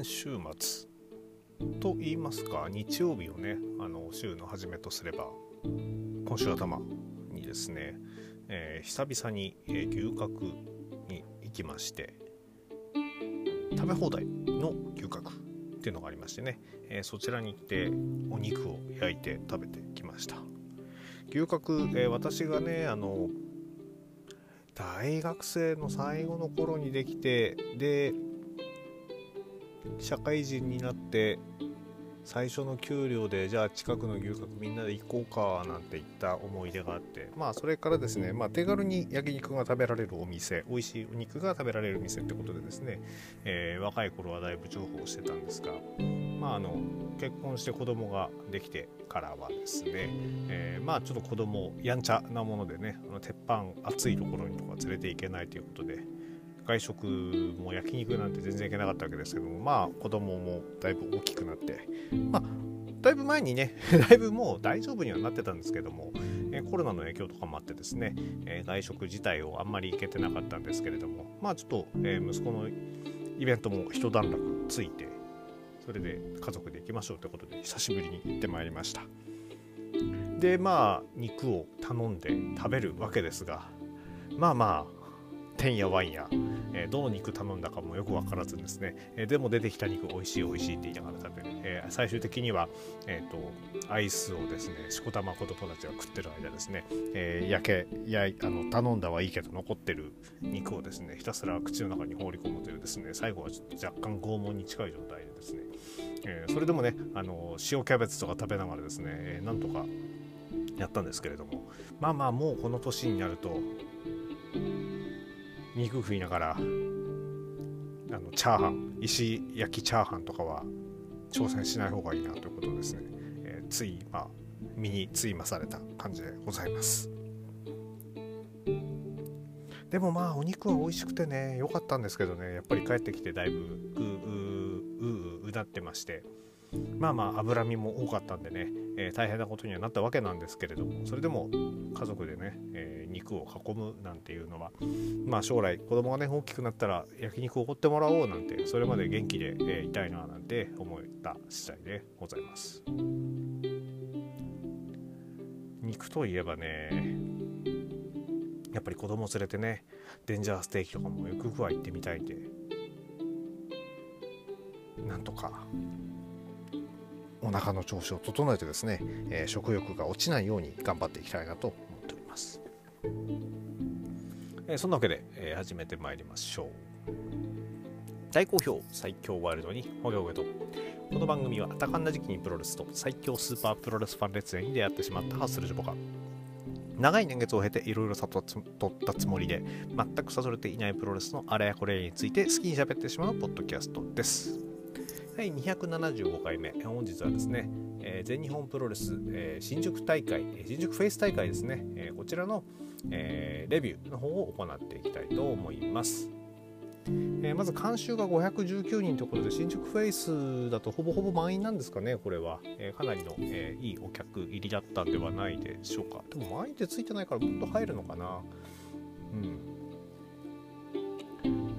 連週末と言いますか日曜日をねあの週の初めとすれば今週頭にですね、えー、久々に、えー、牛角に行きまして食べ放題の牛角っていうのがありましてね、えー、そちらに行ってお肉を焼いて食べてきました。牛角、え私がねあの大学生の最後の頃にできてで社会人になって最初の給料でじゃあ近くの牛角みんなで行こうかなんていった思い出があってまあそれからですね、まあ、手軽に焼肉が食べられるお店美味しいお肉が食べられる店ってことでですね、えー、若い頃はだいぶ重宝してたんですがまああの結婚して子供ができてからはですね、えー、まあちょっと子供やんちゃなものでねあの鉄板熱いところにとか連れて行けないということで外食も焼肉なんて全然行けなかったわけですけどもまあ子供もだいぶ大きくなってまあだいぶ前にね だいぶもう大丈夫にはなってたんですけども、えコロナの影響とかもあってですね、え外食自体をあんまり行けてなかったんですけれどもまあちょっと、え息子のイベントも一段落ついてそれで家族で行きましょうということで久しぶりに行ってまいりました。でまあ肉を頼んで食べるわけですがまあまあてんやわんや、えー、どの肉頼んだかもよく分からずですね、えー、でも出てきた肉美味しい美味しいって言いながら食べる、えー、最終的には、えーと、アイスをですねしこたま子供たちが食ってる間ですね、え焼けやあの頼んだはいいけど残ってる肉をですねひたすら口の中に放り込むというですね最後はちょっと若干拷問に近い状態でですね、えそれでもねあの塩キャベツとか食べながらですね、えなんとかやったんですけれども。まあまあもうこの年になると肉食いながらあのチャーハン石焼きチャーハンとかは挑戦しない方がいいなということですね、えー、ついまあ身についまされた感じでございます。でもまあお肉は美味しくてね良かったんですけどねやっぱり帰ってきてだいぶううううなってましてまあまあ脂身も多かったんでね、えー、大変なことにはなったわけなんですけれどもそれでも家族でね、えー、肉を囲むなんていうのはまあ将来子供がね大きくなったら焼肉をおごってもらおうなんてそれまで元気で、えー、いたいななんて思った次第でございます。肉といえばねやっぱり子供連れてねデンジャーステーキとかもよくくは行ってみたいんでなんとかお腹の調子を整えてですね、えー、食欲が落ちないように頑張っていきたいなと思っております、えー、そんなわけで、えー、始めてまいりましょう。大好評最強ワールドにほげほげとこの番組は多感な時期にプロレスと最強スーパープロレスファン列伝に出会ってしまったハッスルジョボが長い年月を経ていろいろ悟ったつもりで全く悟れていないプロレスのあれやこれについて好きに喋ってしまうポッドキャストです。第275回目、本日はですね、えー、全日本プロレス、えー、新宿大会、新宿フェイス大会ですね、えー、こちらの、えレビューの方を行っていきたいと思います。えまず監修が519人ということで新宿フェイスだとほぼほぼ満員なんですかねこれは、えかなりの、えいいお客入りだったんではないでしょうか。でも満員ってついてないからもっと入るのかな。うん。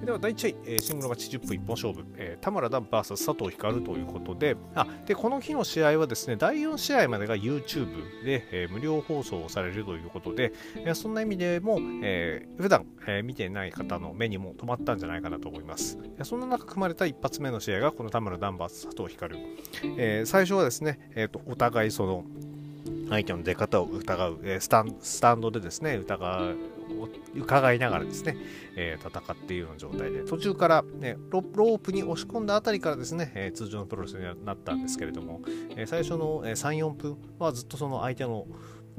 では第1試合、えー、シングルマッチ10分一本勝負、えー、田村ダン VS 佐藤光ということであでこの日の試合はですね第4試合までが YouTube で、えー、無料放送されるということで、えー、そんな意味でも、えー、普段、えー、見てない方の目にも止まったんじゃないかなと思います。そんな中組まれた一発目の試合がこの田村ダン VS 佐藤光、えー、最初はですね、えーと、お互いその相手の出方を疑う、えー、スタンスタンドでですね疑う伺いながらですね、えー、戦っているような状態で、途中から、ね、ロープに押し込んだあたりからですね、えー、通常のプロレスになったんですけれども、えー、最初の3、4分はずっとその相手の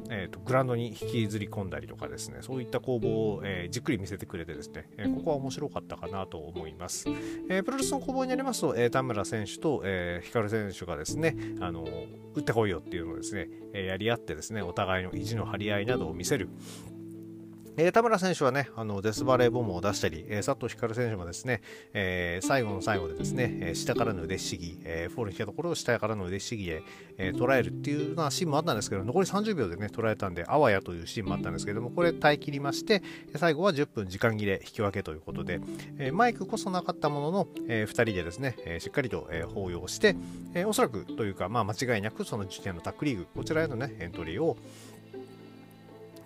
えーと、グラウンドに引きずり込んだりとかですねそういった攻防を、えー、じっくり見せてくれてですね、えー、ここは面白かったかなと思います、えー、プロレスの攻防になりますと、え田村選手と、え光選手がですねあの打ってこいよっていうのをですね、えやり合ってですねお互いの意地の張り合いなどを見せる。えー、田村選手はね、あのデスバレーボムを出したり、えー、佐藤光選手もですね、えー、最後の最後でですね、え下からの腕ひしぎ、えフォールに来たところを下からの腕ひしぎで、え捉えるっていうようなシーンもあったんですけど、残り30秒でね、捉えたんで、あわやというシーンもあったんですけども、これ耐え切りまして、最後は10分時間切れ引き分けということで、えマイクこそなかったものの、え2人でですね、えしっかりと、え抱擁して、えおそらくというか、まあ、間違いなくその時点のタックリーグ、こちらへのね、エントリーを、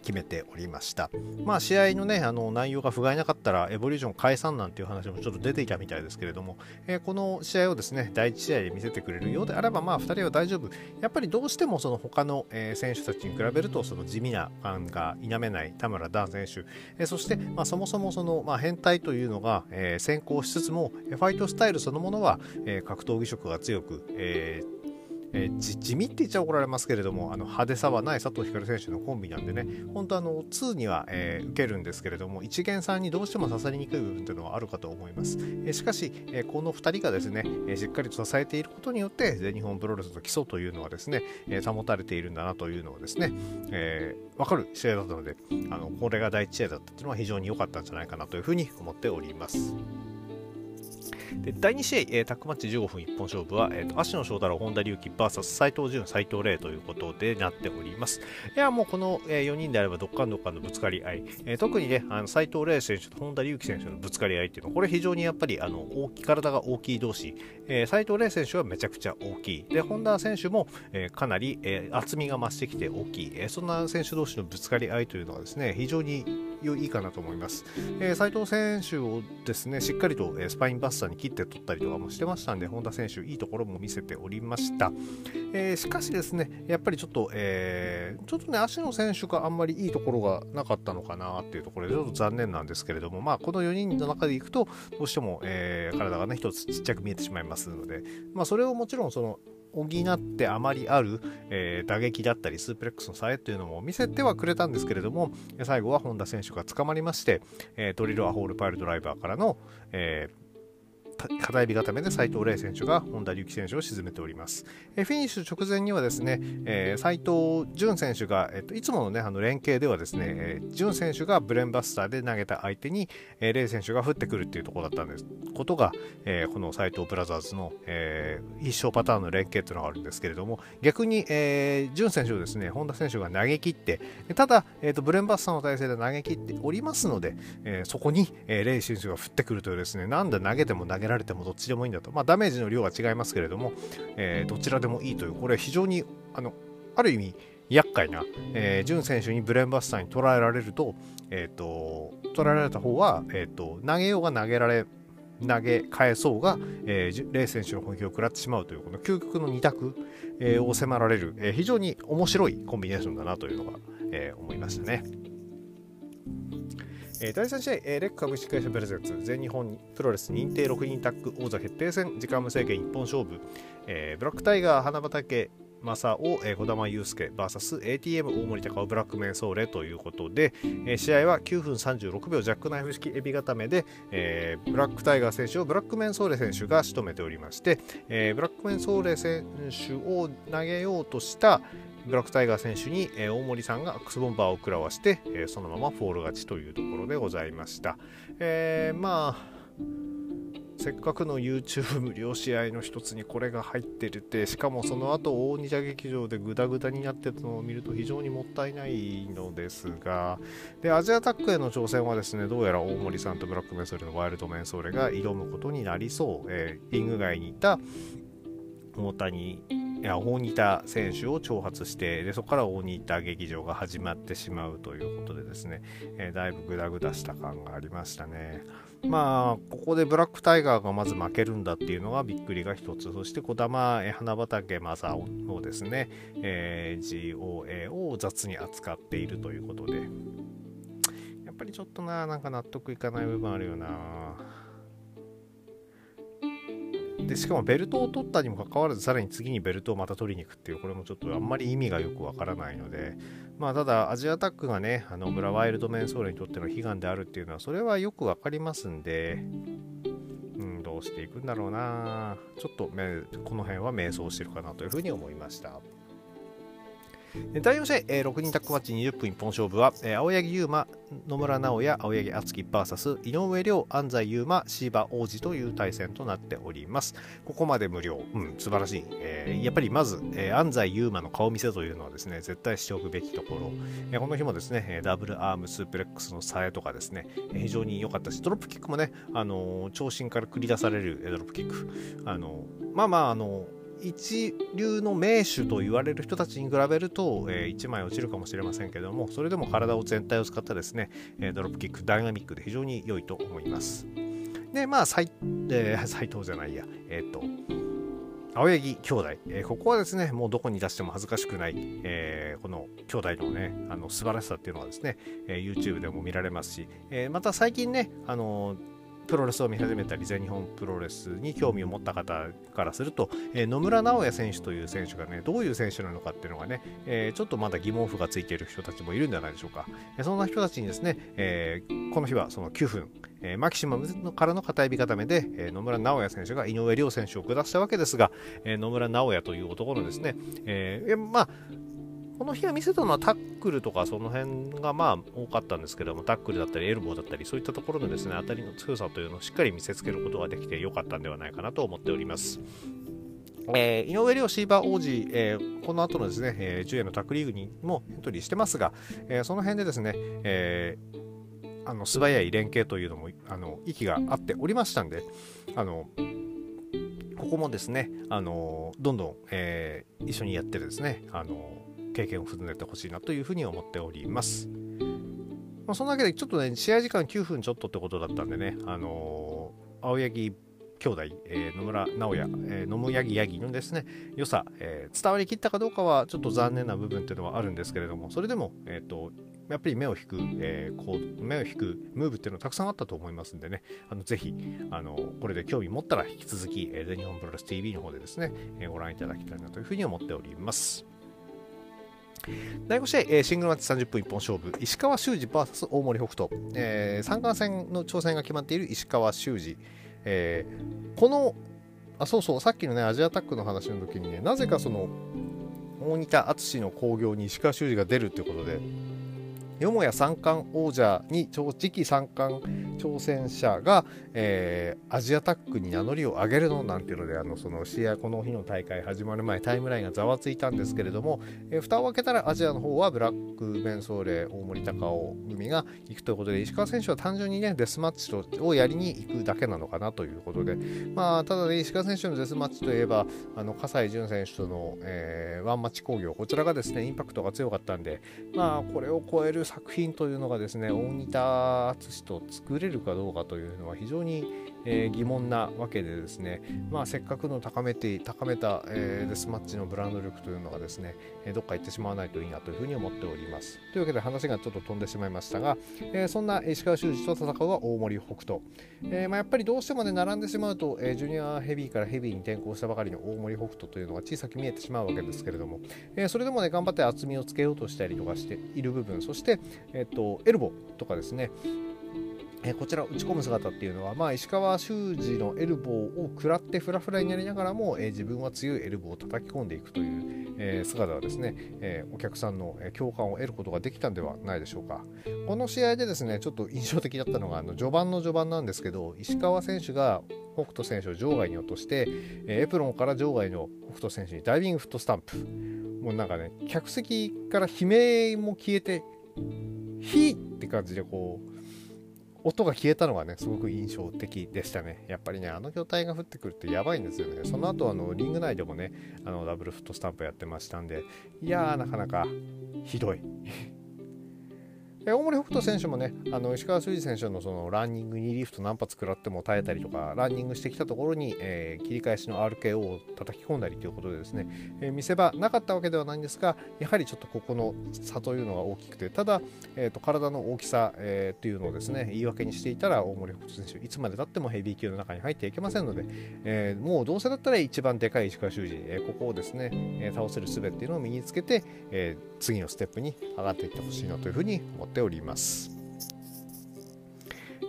決めておりました。まあ、試合のね、あの内容が不甲斐なかったら、エボリューション解散なんていう話もちょっと出ていたみたいですけれども、えー、この試合をですね、第1試合で見せてくれるようであれば、まあ、2人は大丈夫。やっぱりどうしてもその他の、え、選手たちに比べると、その地味な感が否めない田村段選手、えー、そして、まあ、そもそもその、まあ、変態というのが、え先行しつつも、ファイトスタイルそのものは、え格闘技色が強く、えーえー、地味って言っちゃ怒られますけれどもあの派手さはない佐藤光選手のコンビなんでね本当あの2には、えー、受けるんですけれども一元さんにどうしても刺さりにくい部分というのはあるかと思います、えー、しかし、えこの2人がですね、えしっかりと支えていることによって全日本プロレスの基礎というのはですね、え保たれているんだなというのをですね、え分かる試合だったのであのこれが第1試合だったというのは非常に良かったんじゃないかなというふうに思っております。で第2試合、えー、タックマッチ15分一本勝負は、えーと、足野翔太郎、本田隆起 VS 斎藤潤、斎藤麗ということでなっております。いや、もうこの、えー、4人であればどっかんどっかんのぶつかり合い、えー、特にね、あの斎藤麗選手と本田隆起選手のぶつかり合いっていうのは、これ非常にやっぱりあの大き体が大きい同士、えー、斎藤麗選手はめちゃくちゃ大きい。で、本田選手も、えー、かなり、えー、厚みが増してきて大きい、えー。そんな選手同士のぶつかり合いというのはですね、非常にいいかなと思います。えー、斉藤選手をですね、しっかりと、スパインバスターに切って取ったりとかもしてましたんで、本田選手、いいところも見せておりました。えー、しかしですね、やっぱりちょっと、えー、ちょっとね、足の選手があんまりいいところがなかったのかなっていうところで、ちょっと残念なんですけれども、まあ、この4人の中でいくと、どうしても、えー、体がね、一つちっちゃく見えてしまいますので、まあ、それをもちろん、その、補ってあまりある、えー、打撃だったりスープレックスのさえというのも見せてはくれたんですけれども最後は本田選手が捕まりまして、えー、ドリルアホールパイルドライバーからの、えー片指固めで斉藤麗選手が本田隆起選手を沈めております。えフィニッシュ直前にはですね、えー、斉藤潤選手が、えっと、いつもの,、ね、あの連携ではですね、えー、潤選手がブレンバスターで投げた相手に、えー、選手が降ってくるっていうところだったんですことが、えー、この斉藤ブラザーズの、えー、必勝パターンの連携っていうのがあるんですけれども逆に、えー、潤選手をですね本田選手が投げ切ってただ、えーと、ブレンバスターの体勢で投げ切っておりますので、えー、そこに、えー、選手が降ってくるというですねなんだ投げても投げられてもどっちでもいいんだと、まあ、ダメージの量は違いますけれども、えー、どちらでもいいという、これ非常にあのある意味厄介な、えー、ジュン選手にブレンバスターに捉えられると、え、ー、と、捉えられた方は、え、ー、と、投げようが投げられ、投げ返そうが、えー、レイ選手の本気を食らってしまうという、この究極の2択、えー、を迫られる、えー、非常に面白いコンビネーションだなというのが、え、思いましたね。えー、第3試合、えー、レック株式会社プレゼンツ全日本プロレス認定6人タッグ王座決定戦時間無制限一本勝負、えー、ブロックタイガー花畑正雄、えー、児玉悠介 VSATM 大森高尾ブラックメンソーレということで、えー、試合は9分36秒ジャックナイフ式エビ固めで、えー、ブラックタイガー選手をブラックメンソーレ選手が仕留めておりまして、えー、ブラックメンソーレ選手を投げようとした、ブラックタイガー選手に、えー、大森さんがアックスボンバーを食らわして、えー、そのままフォール勝ちというところでございました。えー、まあせっかくの YouTube 無料試合の一つにこれが入ってるってしかもその後大仁田劇場でグダグダになってたのを見ると非常にもったいないのですがでアジアタッグへの挑戦はですねどうやら大森さんとブラックメンソーレのワイルドメンソーレが挑むことになりそう、えー、リング外にいた大谷いや大仁田選手を挑発してでそこから大仁田劇場が始まってしまうということでですね、えー、だいぶグダグダした感がありましたね。まあここでブラックタイガーがまず負けるんだっていうのがびっくりが一つ。そして児玉花畑正雄のですね、えー、GOA を雑に扱っているということで。やっぱりちょっとななんか納得いかない部分あるよな。でしかもベルトを取ったにもかかわらずさらに次にベルトをまた取りに行くっていうこれもちょっとあんまり意味がよくわからないので。まあただアジアタックがねあのブラワイルドメンソールにとっての悲願であるっていうのはそれはよく分かりますんでうんどうしていくんだろうな。ちょっとこの辺は迷走してるかなというふうに思いました。第4試合、えー、6人タッグマッチ20分一本勝負は、えー、青柳優馬、野村直哉、青柳敦樹 VS 井上涼、安西優馬、芝王子という対戦となっております。ここまで無料、うん、素晴らしい。えー、やっぱりまず、えー、安西優馬の顔見せというのはですね、絶対しておくべきところ。えー、この日もですね、ダブルアームスープレックスのさえとかですね、非常に良かったし、ドロップキックもね、あのー、長身から繰り出されるドロップキック。あのー、まあまあ、あのー一流の名手と言われる人たちに比べると、えー、1枚落ちるかもしれませんけどもそれでも体を全体を使ったですね、え、ドロップキックダイナミックで非常に良いと思います。でまあ斎、えー、藤じゃないやえっ、と青柳兄弟、えー、ここはですね、もうどこに出しても恥ずかしくない、えー、この兄弟のね、あの素晴らしさっていうのはですね、えー、YouTube でも見られますし、えまた最近ね、あのプロレスを見始めたり全日本プロレスに興味を持った方からすると、えー、野村直哉選手という選手がねどういう選手なのかっていうのがね、えー、ちょっとまだ疑問符がついている人たちもいるんじゃないでしょうか、えー、そんな人たちにですね、えこの日はその9分、えー、マキシマムからの片指固めで、えー、野村直哉選手が井上涼選手を下したわけですが、えー、野村直哉という男のですね、えー、まあこの日は見せたのはタックルとかその辺がまあ多かったんですけども、タックルだったりエルボーだったり、そういったところのですね、当たりの強さというのをしっかり見せつけることができてよかったんではないかなと思っております。えー、井上涼シーバー王子、えー、この後のですね、えー、10円のタックリーグにもエントリーしてますが、えー、その辺でですね、えー、あの素早い連携というのもあの息が合っておりましたんで、あのここもですね、あのどんどん、えー、一緒にやってですね、あの経験を踏んでてほしいなというふうに思っております。まあ、そんなわけでちょっとね試合時間9分ちょっとってことだったんでね、あのー、青柳兄弟、えー、野村直哉、えー、野村ヤギヤギのですね良さ、えー、伝わりきったかどうかはちょっと残念な部分っていうのはあるんですけれどもそれでも、えーと、やっぱり目を引く、えー、こう目を引くムーブっていうのはたくさんあったと思いますんでねあのぜひあのこれで興味持ったら引き続き、えー、全日本プロレス TV の方でですね、えー、ご覧いただきたいなというふうに思っております。第5試合、えー、シングルマッチ30分一本勝負、石川修司 VS 大森北斗、えー、三冠戦の挑戦が決まっている石川修司、えー、この、あ、そうそう、さっきのね、アジアタックの話の時にね、なぜかその、大仁田淳の興行に石川修司が出るということで、よもや三冠王者に次期三冠挑戦者が、えー、アジアタックに名乗りを上げるのなんていうのであのその試合この日の大会始まる前タイムラインがざわついたんですけれども、えー、蓋を開けたらアジアの方はブラックメンソーレ大森高尾組が行くということで石川選手は単純にねデスマッチをやりに行くだけなのかなということでまあただね石川選手のデスマッチといえばあの葛西潤選手との、えー、ワンマッチ工業こちらがですねインパクトが強かったんでまあこれを超える作品というのがですね大仁田淳と作れるかどうかというのは非常に、えー、疑問なわけでですね、まあ、せっかくの高めて高めた、えー、デスマッチのブランド力というのがですね、え、どっか行ってしまわないといいなというふうに思っております。というわけで話がちょっと飛んでしまいましたが、え、そんな石川修司と戦うは大森北斗、えまあ、やっぱりどうしてもね並んでしまうと、え、ジュニアヘビーからヘビーに転向したばかりの大森北斗というのが小さく見えてしまうわけですけれども、え、それでもね頑張って厚みをつけようとしたりとかしている部分そして、えーと、エルボとかですねえこちら打ち込む姿っていうのは、まあ、石川修司のエルボーを食らってフラフラになりながらも、え自分は強いエルボーを叩き込んでいくという、え姿はですね、えお客さんの共感を得ることができたんではないでしょうか。この試合でですねちょっと印象的だったのがあの序盤の序盤なんですけど石川選手が北斗選手を場外に落として、えエプロンから場外の北斗選手にダイビングフットスタンプ。もうなんかね客席から悲鳴も消えてヒーって感じでこう音が消えたのがね、すごく印象的でしたね。やっぱりね、あの筐体が降ってくるってやばいんですよね。その後、あの、リング内でもね、あの、ダブルフットスタンプやってましたんで、いやー、なかなかひどい。大森北斗選手もね、あの石川修司選手のそのランニングにリフト何発食らっても耐えたりとか、ランニングしてきたところに、えー、切り返しの RKO を叩き込んだりということでですね、えー、見せ場なかったわけではないんですが、やはりちょっとここの差というのが大きくて、ただ、えーと、体の大きさ、えー、というのをですね、言い訳にしていたら、大森北斗選手、いつまでたってもヘビー級の中に入っていけませんので、えー、もうどうせだったら一番でかい石川修司、えここをですね、え倒せる術っていうのを身につけて、え次のステップに上がっていってほしいなというふうに思ってます。ております。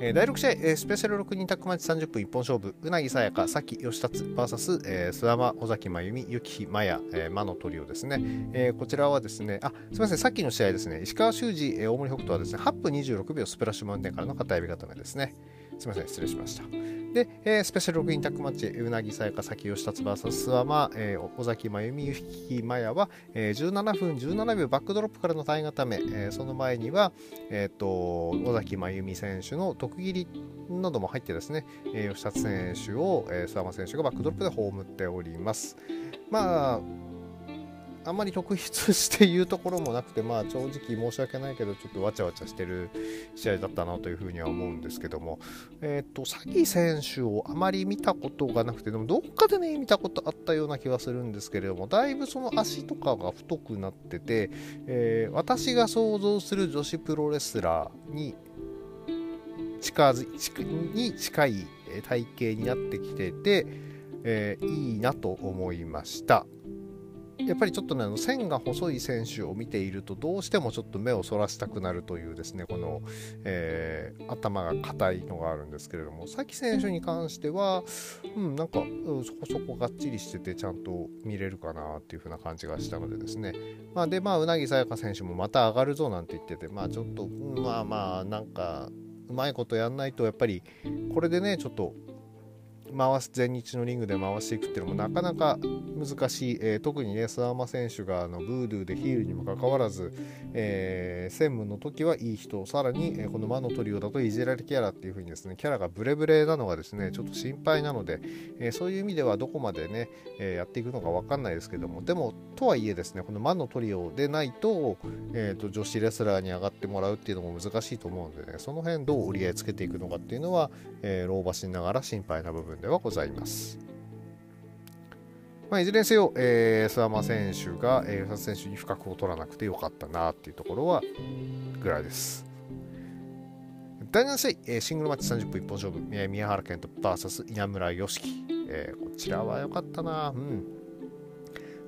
えー、第6試合、えー、スペシャル6人タッグマッチ30分一本勝負、うなぎさやか、さきよしたつ VS、えー、諏訪間、尾崎真由美、ゆきひまや、えー、魔のトリオですね、えー。こちらはですね、あ、すみません、さっきの試合ですね、石川修司、えー、大森北斗はですね、8分26秒スプラッシュマウンテンからの片指固めですね。すみません、失礼しました。で、えー、スペシャル6人タッグマッチ、うなぎさやか、さきよしたつ VS 諏訪間、えー、尾崎真由美、ゆきまやは、えー、17分17秒バックドロップからの体固め、えー、その前には、え、ー、と、尾崎真由美選手の特切りなども入ってですね、えー、吉田選手を、えー、諏訪間選手がバックドロップで葬っております。まああんまり特筆して言うところもなくて、まあ、正直申し訳ないけど、ちょっとわちゃわちゃしてる試合だったなというふうには思うんですけども、えっ、と、サギ選手をあまり見たことがなくて、でもどっかでね、見たことあったような気がするんですけれども、だいぶその足とかが太くなってて、えー、私が想像する女子プロレスラーに近づに近い体型になってきてて、えー、いいなと思いました。やっぱりちょっとねあの線が細い選手を見ているとどうしてもちょっと目をそらしたくなるというですねこの、えー、頭が硬いのがあるんですけれども崎選手に関しては、うん、なんか、うん、そこそこがっちりしててちゃんと見れるかなっていう風な感じがしたのでですね、まあ、でまあうなぎさやか選手もまた上がるぞなんて言っててまあちょっとまあまあなんかうまいことやんないとやっぱりこれでねちょっと回す全日のリングで回していくっていうのもなかなか難しい、えー、特にね諏訪間選手があのブードゥーでヒールにもかかわらず、えー、専務の時はいい人さらに、えー、この魔のトリオだといじられキャラっていう風にですねキャラがブレブレなのがですねちょっと心配なので、えー、そういう意味ではどこまでね、えー、やっていくのか分かんないですけどもでもとはいえですねこの魔のトリオでないと,、えーと、女子レスラーに上がってもらうっていうのも難しいと思うのでねその辺どう折り合いつけていくのかっていうのは、え、老婆しながら心配な部分ではございます。まあ、いずれにせよ、えー、諏訪間選手が、えー、選手に不覚を取らなくてよかったなっていうところはぐらいです。第7試合、えー、シングルマッチ30分一本勝負、宮原健人 VS 稲村良樹、えー、こちらは良かったな。うん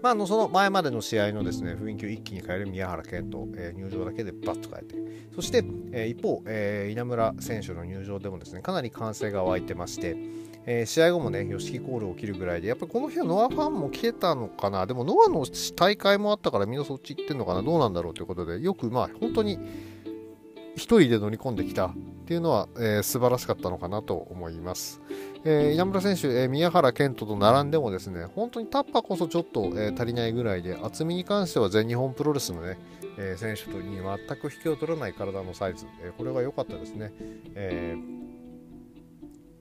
まあ、あのその前までの試合のですね雰囲気を一気に変える宮原健人、えー、入場だけでバッと変えてそして、えー、一方、えー、稲村選手の入場でもですねかなり歓声が湧いてまして、えー、試合後もね、吉木コールを切るぐらいで、やっぱりこの日はノアファンも来てたのかな、でもノアの大会もあったからみんなそっち行ってんのかな、どうなんだろうということで、よくまあ本当に1人で乗り込んできたっていうのは、えー、素晴らしかったのかなと思います。えー、稲村選手、えー、宮原健人と並んでもですね、本当にタッパーこそちょっと、えー、足りないぐらいで、厚みに関しては全日本プロレスのね、え選手とに全く引きを取らない体のサイズ、えこれが良かったですね。え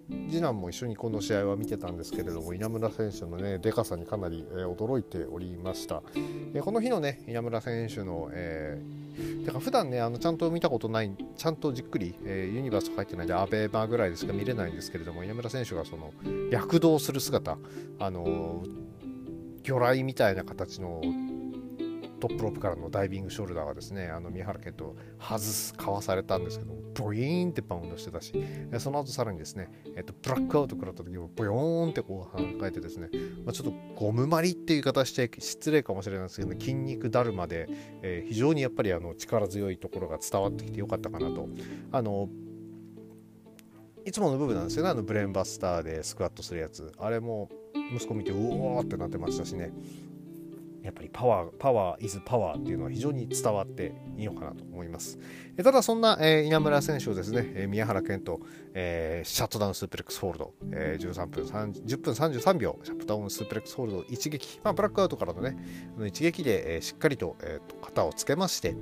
次男も一緒にこの試合は見てたんですけれども稲村選手のねでかさにかなり、えー、驚いておりました、えー、この日のね稲村選手の、えー、てか普段ねあのちゃんと見たことないちゃんとじっくり、えー、ユニバース入ってないでアベマぐらいでしか見れないんですけれども稲村選手がその躍動する姿あの魚雷みたいな形のトップロープからのダイビングショルダーがですねあの宮原健と外すかわされたんですけどボイーンってバウンドしてたしその後さらにですね、えっと、ブラックアウト食らった時もボヨーンってこう跳ねてですね、まあ、ちょっとゴムまりっていう言い方して失礼かもしれないですけど、ね、筋肉だるまで、えー、非常にやっぱりあの力強いところが伝わってきてよかったかなと。あのいつもの部分なんですよねあのブレーンバスターでスクワットするやつ。あれも息子見てうおーってなってましたしね。やっぱりパワー、パワーイズパワーっていうのは非常に伝わっていいのかなと思います。えただそんな、えー、稲村選手をですね、えー、宮原健と、えー、シャットダウンスープレックスホールド、えー、13分10分33秒、シャットダウンスープレックスホールド一撃、まあ、ブラックアウトからのね、一撃で、えー、しっかりと,、えーと、肩をつけまして、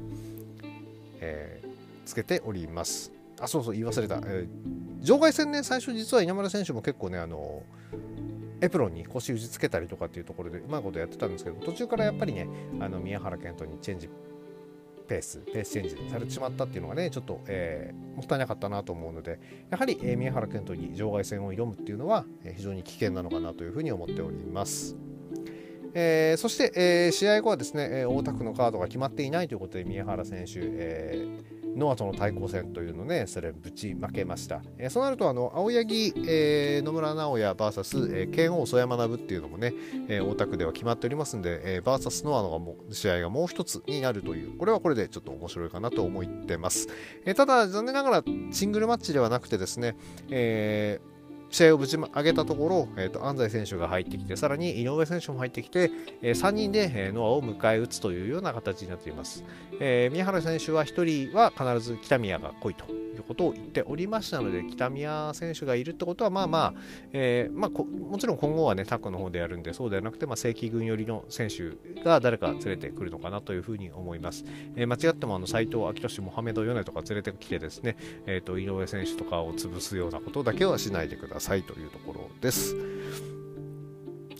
えー、つけております。あ、そうそう、言い忘れた。えー、場外戦ね、最初実は稲村選手も結構ね、あのーエプロンに腰打ちつけたりとかっていうところでうまいことやってたんですけど途中からやっぱりねあの宮原健人にチェンジペースペースチェンジされてしまったっていうのがねちょっと、えー、もったいなかったなと思うのでやはり、えー、宮原健人に場外戦を挑むっていうのは、えー、非常に危険なのかなというふうに思っております。えー、そして、えー、試合後はですね、えー、大田区のカードが決まっていないということで宮原選手、えーノアとの対抗戦というのねそれぶち負けました、えー、そうなるとあの青柳、えー、野村直哉 VS、えー、剣王曽山学っていうのもね、えー、大田区では決まっておりますんで、えー、VS ノアのがも試合がもう一つになるというこれはこれでちょっと面白いかなと思ってます、えー、ただ残念ながらシングルマッチではなくてですね、えー試合をぶち上げたところ、えーと、安西選手が入ってきて、さらに井上選手も入ってきて、えー、3人で、えー、ノアを迎え撃つというような形になっています。えー、宮原選手は1人は必ず北宮が来いということを言っておりましたので、北宮選手がいるってことは、まあまあ、えー、まあ、もちろん今後はね、タッグの方でやるんで、そうではなくて、まあ、正規軍寄りの選手が誰か連れてくるのかなというふうに思います。えー、間違ってもあの斉藤明俊、モハメド・ヨネとか連れてきてですね、えーと、井上選手とかを潰すようなことだけはしないでくださいというところです。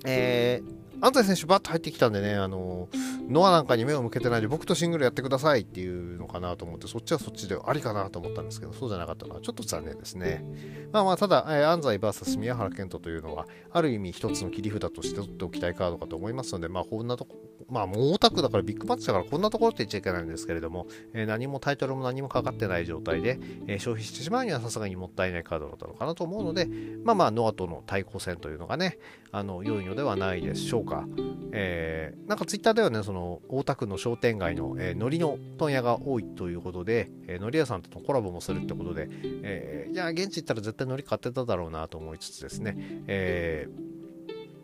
えー安西選手、バッと入ってきたんでね、あのノアなんかに目を向けてないで、僕とシングルやってくださいっていうのかなと思って、そっちはそっちでありかなと思ったんですけど、そうじゃなかったのはちょっと残念ですね。まあまあ、ただ、えー、安西 VS 宮原健人というのは、ある意味一つの切り札として取っておきたいカードかと思いますので、まあ、こんなとこ、まあ、もうオタクだからビッグマッチだからこんなところって言っちゃいけないんですけれども、えー、何もタイトルも何もかかってない状態で、えー、消費してしまうにはさすがにもったいないカードだったのかなと思うので、まあまあ、ノアとの対抗戦というのがね、あの良いのではないでしょうか。えー、なんかツイッターではね、その大田区の商店街の、えー、海苔の問屋が多いということで、えー、海苔屋さんとのコラボもするってことで、えー、いや、現地行ったら絶対海苔買ってただろうなと思いつつですね、え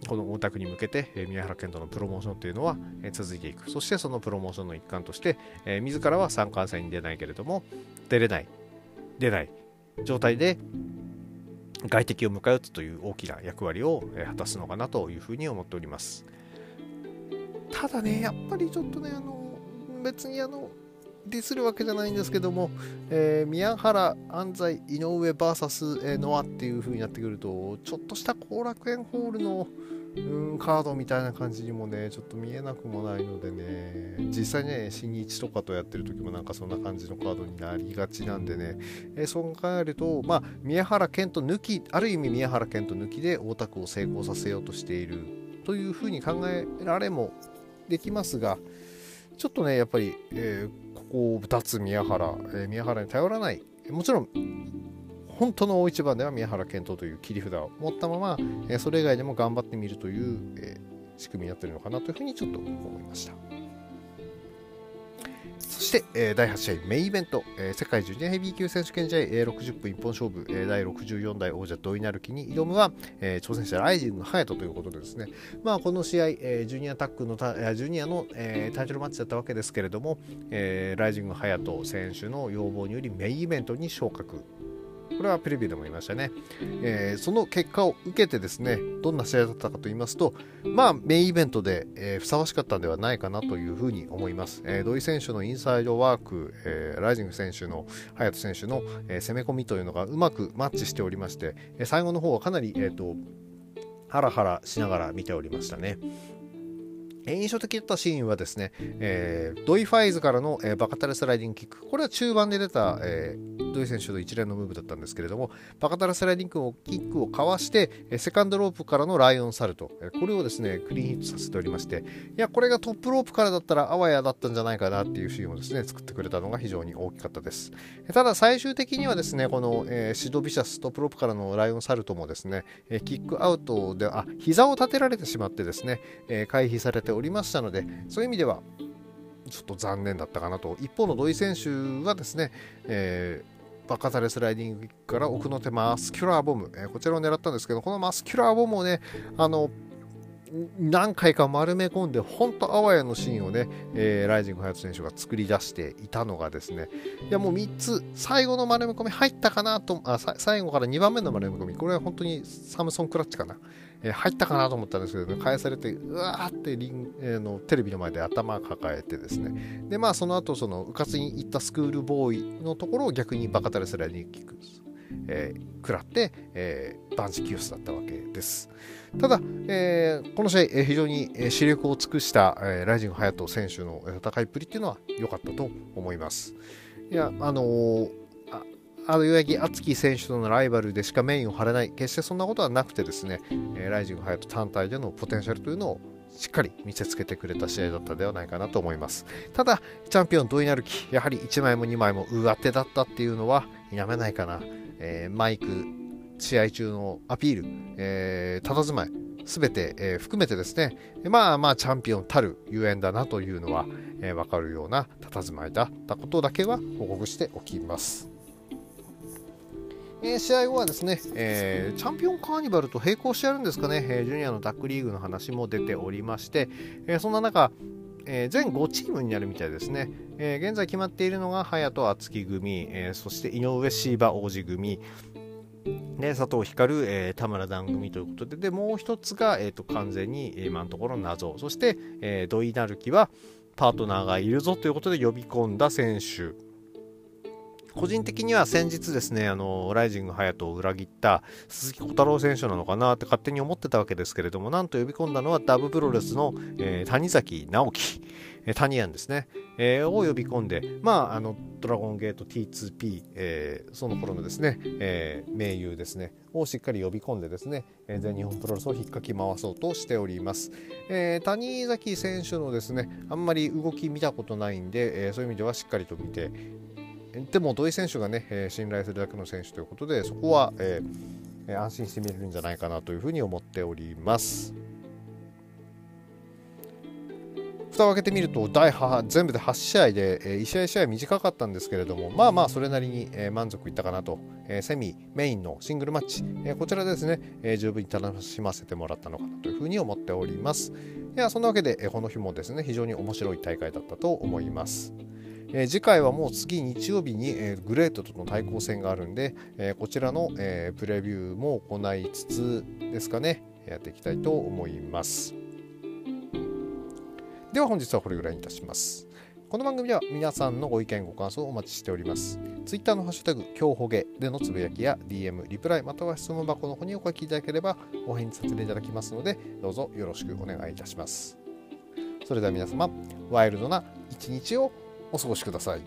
ー、この大田区に向けて、えー、宮原健人のプロモーションというのは、えー、続いていく。そしてそのプロモーションの一環として、えー、自らは三冠戦に出ないけれども、出れない、出ない状態で、外敵を迎え撃つという大きな役割を果たすのかなというふうに思っております。ただね、やっぱりちょっとね、あの別にあのディスるわけじゃないんですけども、えー、宮原、安西、井上 VS、えー、ノアっていう風になってくると、ちょっとした後楽園ホールのうんカードみたいな感じにもね、ちょっと見えなくもないのでね、実際ね、新日とかとやってる時もなんかそんな感じのカードになりがちなんでね、えー、そう考えると、まあ、宮原健人抜き、ある意味宮原健人抜きで大田区を成功させようとしている。というふうに考えられもできますが、ちょっとね、やっぱり、えー、ここを脱宮原、えー、宮原に頼らない、もちろん、本当の大一番では宮原健人という切り札を持ったまま、え、それ以外でも頑張ってみるという、え、仕組みになってるのかなというふうにちょっと思いました。そして、えー、第8試合メインイベント、えー、世界ジュニアヘビー級選手権試合、えー、60分一本勝負、えー、第64代王者土井成樹に挑むは、えー、挑戦者ライジンの隼人ということでですね、まあ、この試合、えー、ジュニアタックのたジュニアの、えー、タイトルマッチだったわけですけれども、えー、ライジング隼人選手の要望によりメインイベントに昇格これはプレビューでも言いましたね、えー、その結果を受けてですねどんな試合だったかと言いますとまあメインイベントで、えー、ふさわしかったんではないかなというふうに思います、えー、土井選手のインサイドワーク、えー、ライジング選手の隼人選手の、えー、攻め込みというのがうまくマッチしておりまして、えー、最後の方はかなり、えーとハラハラしながら見ておりましたね。印象的だったシーンはですね、えー、ドイファイズからの、えー、バカタレスライディングキック。これは中盤で出た、えー、ドイ選手の一連のムーブだったんですけれども、バカタレスライディングをキックをかわして、えー、セカンドロープからのライオンサルト。えー、これをですね、クリーンヒットさせておりまして、いや、これがトップロープからだったらあわやだったんじゃないかなっていうシーンをですね、作ってくれたのが非常に大きかったです。ただ、最終的にはですね、この、えー、シドビシャストップロープからのライオンサルトもですね、えー、キックアウトで、あ、膝を立てられてしまってですね、えー、回避されておりましたので、そういう意味ではちょっと残念だったかなと。一方の土井選手はですね、えー、バカザレスライディングから奥の手マスキュラーボム、えー、こちらを狙ったんですけどこのマスキュラーボムをねあの何回か丸め込んで、本当あわやのシーンをね、えー、ライジング隼人選手が作り出していたのがですね、いやもう3つ、最後の丸め込み入ったかなと、あ最後から2番目の丸め込み、これは本当にサムソンクラッチかな。えー、入ったかなと思ったんですけど、ね、返されて、うわーってリン、えー、のテレビの前で頭抱えてですね、で、まあその後、その、うかつに行ったスクールボーイのところを逆にバカタレスライにキック、えー、食らって、えー、バンジキュースだったわけです。ただ、えー、この試合、えー、非常に、えー、視力を尽くした、えー、ライジング隼人選手の戦いっぷりっていうのは良かったと思います。いや、あのーあの、代々木敦樹選手とのライバルでしかメインを張れない、決してそんなことはなくてですね、えー、ライジング隼人単体でのポテンシャルというのをしっかり見せつけてくれた試合だったではないかなと思います。ただチャンピオン土井成樹やはり1枚も2枚も上手だったっていうのは否めないかな、えー、マイク試合中のアピール、えー、佇まいすべて、えー、含めてですね、まあまあチャンピオンたるゆえんだなというのは、えー、分かるような佇まいだったことだけは報告しておきます。えー、試合後はですね、えー、チャンピオンカーニバルと並行してやるんですかね、えー、ジュニアのダックリーグの話も出ておりまして、えそんな中、え全5チームになるみたいですね、え現在決まっているのが隼人敦樹組、えそして井上シーバ王子組、で佐藤光、えー、田村段組ということででもう一つが、えーと、完全に、今のところ謎。そして、えー、土井成樹はパートナーがいるぞということで呼び込んだ選手。個人的には先日ですね、あのライジング隼人を裏切った鈴木小太郎選手なのかなって勝手に思ってたわけですけれども、なんと呼び込んだのはダブプロレスの、えー、谷崎直樹、えー、谷アンですね、えー、を呼び込んで、まあ、あのドラゴンゲート T2P、えー、その頃のですね、えー、盟友ですね、をしっかり呼び込んでですね、えー、全日本プロレスを引っかき回そうとしております。えー、谷崎選手のですね、あんまり動き見たことないんで、えー、そういう意味ではしっかりと見て、でも土井選手がね、えー、信頼するだけの選手ということでそこは、えー、安心して見れるんじゃないかなというふうに思っております。蓋を開けてみると第全部で8試合で、え、1試合1試合短かったんですけれどもまあまあそれなりに、え、満足いったかなと、え、セミメインのシングルマッチ、え、こちらですね、え、十分に楽しませてもらったのかなというふうに思っております。いやそんなわけで、え、この日もですね非常に面白い大会だったと思います。え、次回はもう次日曜日に、え、グレートとの対抗戦があるんで、え、こちらの、えプレビューも行いつつですかねやっていきたいと思います。では本日はこれぐらいにいたします。この番組では皆さんのご意見ご感想をお待ちしております。Twitter のハッシュタグ、今日ほげでのつぶやきや DM、リプライ、または質問箱の方にお書きいただければお返事させていただきますので、どうぞよろしくお願いいたします。それでは皆様、ワイルドな一日をお過ごしください。